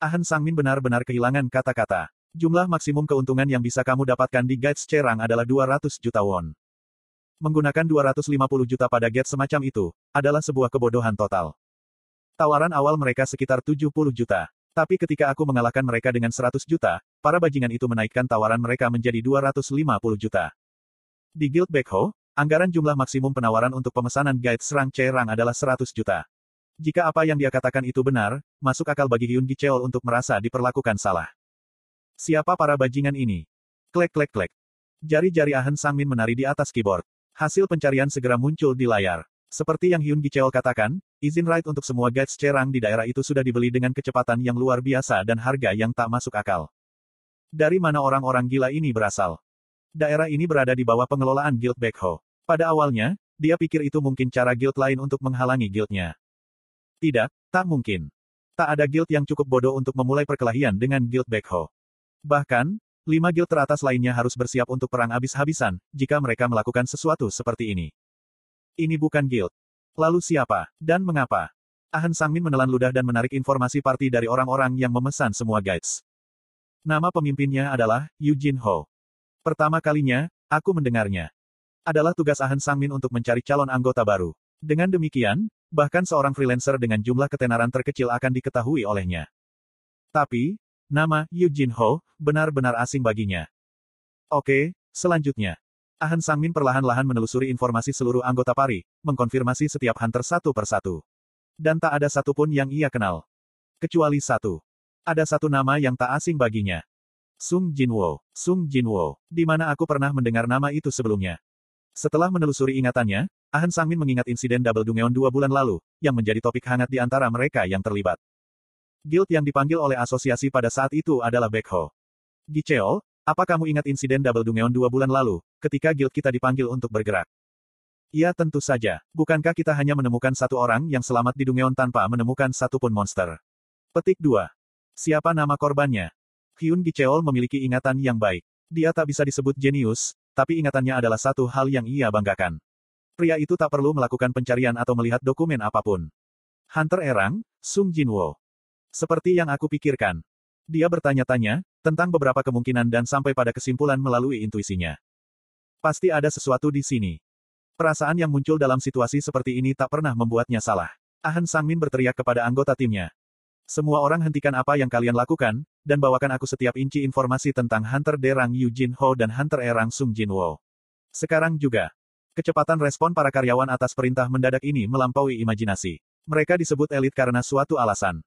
Ahan Sangmin benar-benar kehilangan kata-kata. Jumlah maksimum keuntungan yang bisa kamu dapatkan di Gates Cerang adalah 200 juta won. Menggunakan 250 juta pada Gates semacam itu, adalah sebuah kebodohan total. Tawaran awal mereka sekitar 70 juta. Tapi ketika aku mengalahkan mereka dengan 100 juta, para bajingan itu menaikkan tawaran mereka menjadi 250 juta. Di Guild Backho, anggaran jumlah maksimum penawaran untuk pemesanan guide serang Cerang adalah 100 juta. Jika apa yang dia katakan itu benar, masuk akal bagi Hyun Gicheol untuk merasa diperlakukan salah. Siapa para bajingan ini? Klek klek klek. Jari-jari Ahan Sangmin menari di atas keyboard. Hasil pencarian segera muncul di layar. Seperti yang Hyun Gicheol katakan, izin ride untuk semua guides cerang di daerah itu sudah dibeli dengan kecepatan yang luar biasa dan harga yang tak masuk akal. Dari mana orang-orang gila ini berasal? Daerah ini berada di bawah pengelolaan Guild Backho. Pada awalnya, dia pikir itu mungkin cara guild lain untuk menghalangi guildnya. Tidak, tak mungkin. Tak ada guild yang cukup bodoh untuk memulai perkelahian dengan Guild Backho. Bahkan, lima guild teratas lainnya harus bersiap untuk perang habis-habisan, jika mereka melakukan sesuatu seperti ini. Ini bukan guild. Lalu siapa, dan mengapa? Ahan Sangmin menelan ludah dan menarik informasi party dari orang-orang yang memesan semua guides. Nama pemimpinnya adalah, Eugene Ho. Pertama kalinya, aku mendengarnya. Adalah tugas Ahan Sangmin untuk mencari calon anggota baru. Dengan demikian, bahkan seorang freelancer dengan jumlah ketenaran terkecil akan diketahui olehnya. Tapi, nama Eugene Ho benar-benar asing baginya. Oke, selanjutnya. Ahan Sangmin perlahan-lahan menelusuri informasi seluruh anggota pari, mengkonfirmasi setiap hunter satu persatu. Dan tak ada satupun yang ia kenal. Kecuali satu. Ada satu nama yang tak asing baginya. Sung Jinwo. Sung Jinwo. Di mana aku pernah mendengar nama itu sebelumnya. Setelah menelusuri ingatannya, Ahan Sangmin mengingat insiden Double Dungeon dua bulan lalu, yang menjadi topik hangat di antara mereka yang terlibat. Guild yang dipanggil oleh asosiasi pada saat itu adalah Backho. Gicheol, apa kamu ingat insiden Double Dungeon dua bulan lalu, ketika guild kita dipanggil untuk bergerak? Ya tentu saja, bukankah kita hanya menemukan satu orang yang selamat di Dungeon tanpa menemukan satupun monster? Petik 2. Siapa nama korbannya? Hyun Gicheol memiliki ingatan yang baik. Dia tak bisa disebut jenius, tapi ingatannya adalah satu hal yang ia banggakan. Pria itu tak perlu melakukan pencarian atau melihat dokumen apa pun. Hunter Erang, Sung Jinwo. Seperti yang aku pikirkan. Dia bertanya-tanya, tentang beberapa kemungkinan dan sampai pada kesimpulan melalui intuisinya. Pasti ada sesuatu di sini. Perasaan yang muncul dalam situasi seperti ini tak pernah membuatnya salah. Ahan Sangmin berteriak kepada anggota timnya. Semua orang hentikan apa yang kalian lakukan, dan bawakan aku setiap inci informasi tentang Hunter Derang Jin Ho dan Hunter Erang Sung Jin Wo. Sekarang juga. Kecepatan respon para karyawan atas perintah mendadak ini melampaui imajinasi. Mereka disebut elit karena suatu alasan.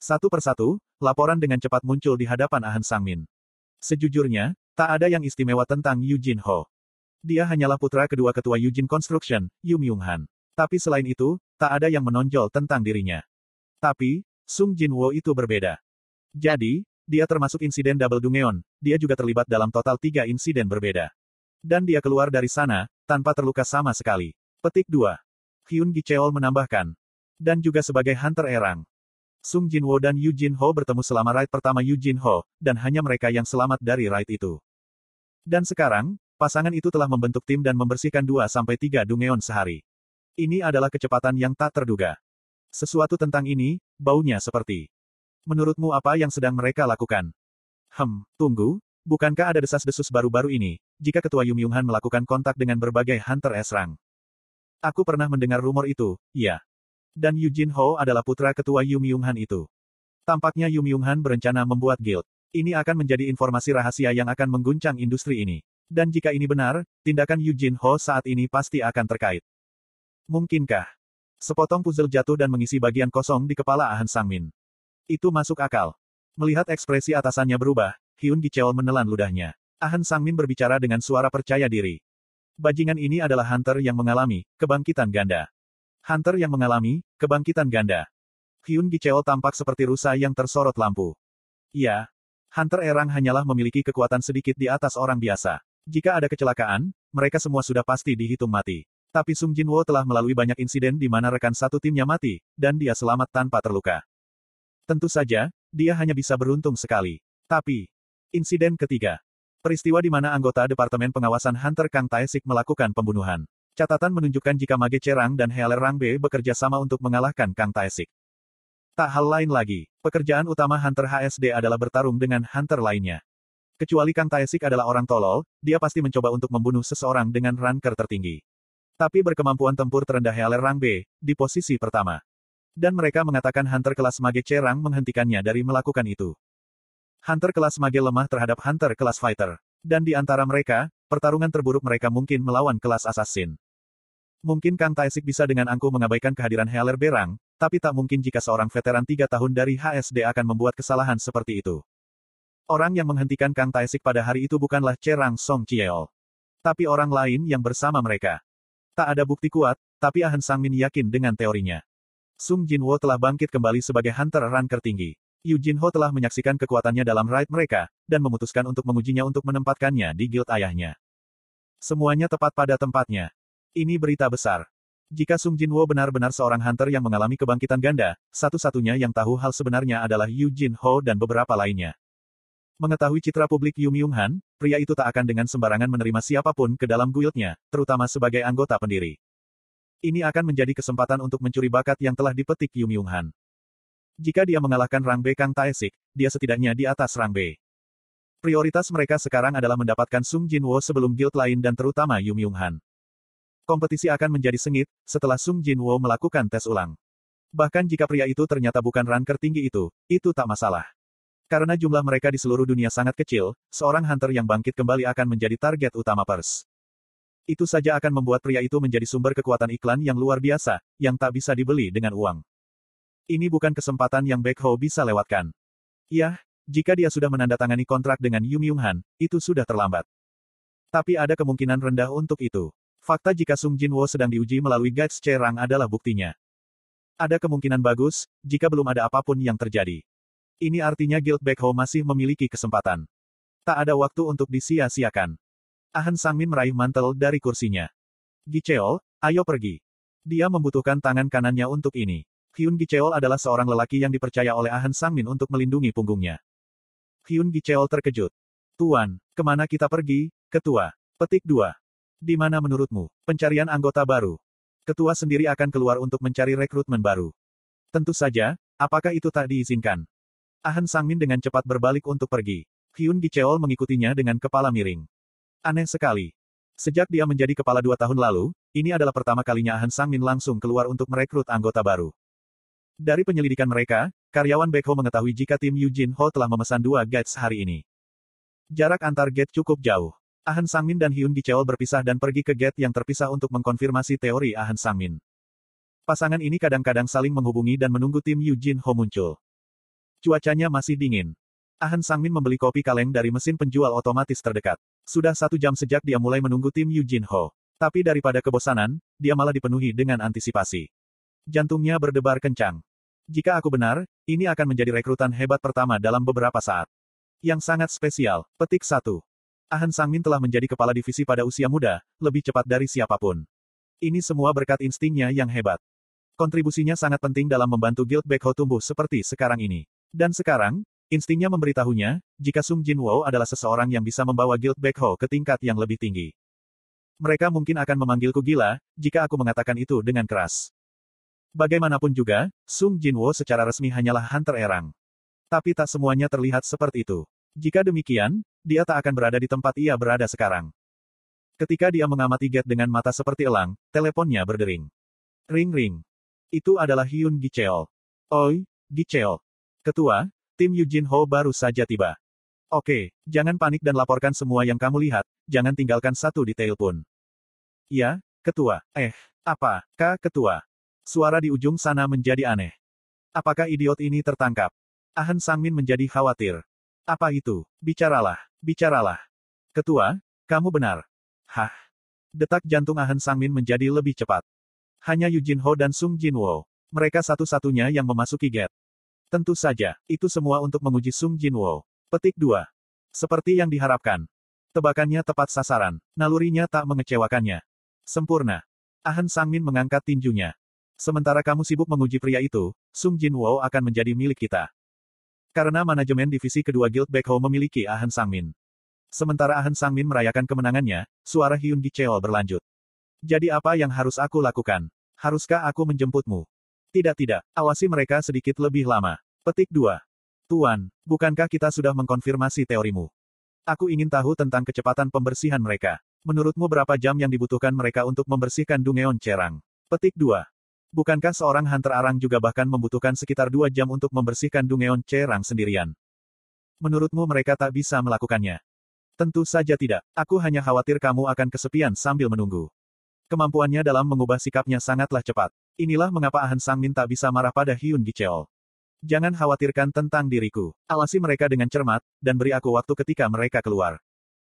Satu persatu, laporan dengan cepat muncul di hadapan Ahan Sangmin. Sejujurnya, tak ada yang istimewa tentang Jin Ho. Dia hanyalah putra kedua ketua Eugene Construction, Yu Myung Han. Tapi selain itu, tak ada yang menonjol tentang dirinya. Tapi, Sung Jin Wo itu berbeda. Jadi, dia termasuk insiden Double Dungeon, dia juga terlibat dalam total tiga insiden berbeda. Dan dia keluar dari sana, tanpa terluka sama sekali. Petik 2. Hyun Gicheol menambahkan. Dan juga sebagai Hunter Erang. Sung Jinwo dan Yu Jin Ho bertemu selama raid pertama Yu Jin Ho, dan hanya mereka yang selamat dari raid itu. Dan sekarang, pasangan itu telah membentuk tim dan membersihkan 2-3 dungeon sehari. Ini adalah kecepatan yang tak terduga. Sesuatu tentang ini, baunya seperti. Menurutmu apa yang sedang mereka lakukan? Hem, tunggu, bukankah ada desas-desus baru-baru ini, jika Ketua Yu Myung Han melakukan kontak dengan berbagai Hunter S-Rang? Aku pernah mendengar rumor itu, iya. Dan Yu Jin Ho adalah putra ketua Yu Myung Han itu. Tampaknya Yu Myung Han berencana membuat guild. Ini akan menjadi informasi rahasia yang akan mengguncang industri ini. Dan jika ini benar, tindakan Yu Jin Ho saat ini pasti akan terkait. Mungkinkah? Sepotong puzzle jatuh dan mengisi bagian kosong di kepala Ahan Sangmin. Itu masuk akal. Melihat ekspresi atasannya berubah, Hyun Gicheol menelan ludahnya. Ahan Sangmin berbicara dengan suara percaya diri. Bajingan ini adalah hunter yang mengalami kebangkitan ganda. Hunter yang mengalami kebangkitan ganda. Hyun Gicheol tampak seperti rusa yang tersorot lampu. Ya, Hunter Erang hanyalah memiliki kekuatan sedikit di atas orang biasa. Jika ada kecelakaan, mereka semua sudah pasti dihitung mati. Tapi Sung Jinwo telah melalui banyak insiden di mana rekan satu timnya mati, dan dia selamat tanpa terluka. Tentu saja, dia hanya bisa beruntung sekali. Tapi, insiden ketiga. Peristiwa di mana anggota Departemen Pengawasan Hunter Kang Taesik melakukan pembunuhan. Catatan menunjukkan jika Mage Cerang dan Healer Rang B bekerja sama untuk mengalahkan Kang Taesik. Tak hal lain lagi, pekerjaan utama Hunter HSD adalah bertarung dengan Hunter lainnya. Kecuali Kang Taesik adalah orang tolol, dia pasti mencoba untuk membunuh seseorang dengan ranker tertinggi. Tapi berkemampuan tempur terendah Healer Rang B, di posisi pertama. Dan mereka mengatakan Hunter kelas Mage Cerang menghentikannya dari melakukan itu. Hunter kelas Mage lemah terhadap Hunter kelas Fighter. Dan di antara mereka, pertarungan terburuk mereka mungkin melawan kelas Assassin. Mungkin Kang Taesik bisa dengan angkuh mengabaikan kehadiran Healer Berang, tapi tak mungkin jika seorang veteran tiga tahun dari HSD akan membuat kesalahan seperti itu. Orang yang menghentikan Kang Taesik pada hari itu bukanlah Cerang Song Chieol. Tapi orang lain yang bersama mereka. Tak ada bukti kuat, tapi Ahn Sangmin yakin dengan teorinya. Sung Jinwo telah bangkit kembali sebagai hunter ranker tinggi. Yu Jinho telah menyaksikan kekuatannya dalam raid mereka, dan memutuskan untuk mengujinya untuk menempatkannya di guild ayahnya. Semuanya tepat pada tempatnya. Ini berita besar. Jika Sung Jinwo benar-benar seorang hunter yang mengalami kebangkitan ganda, satu-satunya yang tahu hal sebenarnya adalah Yu Jinho dan beberapa lainnya. Mengetahui citra publik Yu Myung Han, pria itu tak akan dengan sembarangan menerima siapa pun ke dalam guildnya, terutama sebagai anggota pendiri. Ini akan menjadi kesempatan untuk mencuri bakat yang telah dipetik Yu Myung Han. Jika dia mengalahkan Rang B Kang Taesik, dia setidaknya di atas Rang B. Prioritas mereka sekarang adalah mendapatkan Sung Jinwo sebelum guild lain dan terutama Yu Myung Han. Kompetisi akan menjadi sengit, setelah Sung Jinwo melakukan tes ulang. Bahkan jika pria itu ternyata bukan ranker tinggi itu, itu tak masalah. Karena jumlah mereka di seluruh dunia sangat kecil, seorang hunter yang bangkit kembali akan menjadi target utama pers. Itu saja akan membuat pria itu menjadi sumber kekuatan iklan yang luar biasa, yang tak bisa dibeli dengan uang. Ini bukan kesempatan yang Baekho bisa lewatkan. Ya, jika dia sudah menandatangani kontrak dengan Yu Myung Han, itu sudah terlambat. Tapi ada kemungkinan rendah untuk itu. Fakta jika Sung Jinwo sedang diuji melalui Guides Cerang adalah buktinya. Ada kemungkinan bagus, jika belum ada apa pun yang terjadi. Ini artinya Guild Backhoe masih memiliki kesempatan. Tak ada waktu untuk disia-siakan. Ahn Sangmin meraih mantel dari kursinya. Gicheol, ayo pergi. Dia membutuhkan tangan kanannya untuk ini. Hyun Gicheol adalah seorang lelaki yang dipercaya oleh Ahn Sangmin untuk melindungi punggungnya. Hyun Gicheol terkejut. Tuan, ke mana kita pergi, ketua? Petik 2. Di mana menurutmu, pencarian anggota baru? Ketua sendiri akan keluar untuk mencari rekrutmen baru. Tentu saja, apakah itu tak diizinkan? Ahn Sangmin dengan cepat berbalik untuk pergi. Hyun Gicheol mengikutinya dengan kepala miring. Aneh sekali. Sejak dia menjadi kepala dua tahun lalu, ini adalah pertama kalinya Ahn Sangmin langsung keluar untuk merekrut anggota baru. Dari penyelidikan mereka, karyawan Baekho mengetahui jika tim Eugene Ho telah memesan dua gates hari ini. Jarak antar gate cukup jauh. Ahn Sangmin dan Hyun Gicheol berpisah dan pergi ke gate yang terpisah untuk mengkonfirmasi teori Ahn Sangmin. Pasangan ini kadang-kadang saling menghubungi dan menunggu tim Eugene Ho muncul. Cuacanya masih dingin. Ahn Sangmin membeli kopi kaleng dari mesin penjual otomatis terdekat. Sudah satu jam sejak dia mulai menunggu tim Jin Ho. Tapi daripada kebosanan, dia malah dipenuhi dengan antisipasi. Jantungnya berdebar kencang. Jika aku benar, ini akan menjadi rekrutan hebat pertama dalam beberapa saat. Yang sangat spesial, petik satu. Ahn Sangmin telah menjadi kepala divisi pada usia muda, lebih cepat dari siapa pun. Ini semua berkat instingnya yang hebat. Kontribusinya sangat penting dalam membantu Guild Backho tumbuh seperti sekarang ini. Dan sekarang, instingnya memberitahunya, jika Sung Jinwo adalah seseorang yang bisa membawa Guild Backho ke tingkat yang lebih tinggi. Mereka mungkin akan memanggilku gila, jika aku mengatakan itu dengan keras. Bagaimanapun juga, Sung Jinwo secara resmi hanyalah Hunter Erang. Tapi tak semuanya terlihat seperti itu. Jika demikian, dia tak akan berada di tempat ia berada sekarang. Ketika dia mengamati Get dengan mata seperti elang, teleponnya berdering. Ring-ring. Itu adalah Hyun Gicheol. Oi, Gicheol. Ketua, tim Eugene Ho baru saja tiba. Oke, jangan panik dan laporkan semua yang kamu lihat, jangan tinggalkan satu detail pun. Ya, ketua. Eh, apa, Kak Ketua? Suara di ujung sana menjadi aneh. Apakah idiot ini tertangkap? Ahn Sangmin menjadi khawatir. Apa itu? Bicaralah, bicaralah. Ketua, kamu benar. Hah? Detak jantung Ahn Sangmin menjadi lebih cepat. Hanya Eugene Ho dan Sung Jinwo. Mereka satu-satunya yang memasuki gate. Tentu saja, itu semua untuk menguji Sung Jinwo. Petik 2. Seperti yang diharapkan. Tebakannya tepat sasaran. Nalurinya tak mengecewakannya. Sempurna. Ahn Sangmin mengangkat tinjunya. Sementara kamu sibuk menguji pria itu, Sung Jinwo akan menjadi milik kita. Karena manajemen divisi kedua Guild Backhoe memiliki Ahn Sangmin. Sementara Ahn Sangmin merayakan kemenangannya, suara Hyun Gicheol berlanjut. Jadi apa yang harus aku lakukan? Haruskah aku menjemputmu? Tidak tidak, awasi mereka sedikit lebih lama. Petik 2. Tuan, bukankah kita sudah mengkonfirmasi teorimu? Aku ingin tahu tentang kecepatan pembersihan mereka. Menurutmu berapa jam yang dibutuhkan mereka untuk membersihkan Dungeon Cerang? Petik 2. Bukankah seorang hunter arang juga bahkan membutuhkan sekitar dua jam untuk membersihkan Dungeon Cerang sendirian? Menurutmu mereka tak bisa melakukannya? Tentu saja tidak. Aku hanya khawatir kamu akan kesepian sambil menunggu. Kemampuannya dalam mengubah sikapnya sangatlah cepat. Inilah mengapa Ahan Sang Min tak bisa marah pada Hyun Gicheol. Jangan khawatirkan tentang diriku. Awasi mereka dengan cermat, dan beri aku waktu ketika mereka keluar.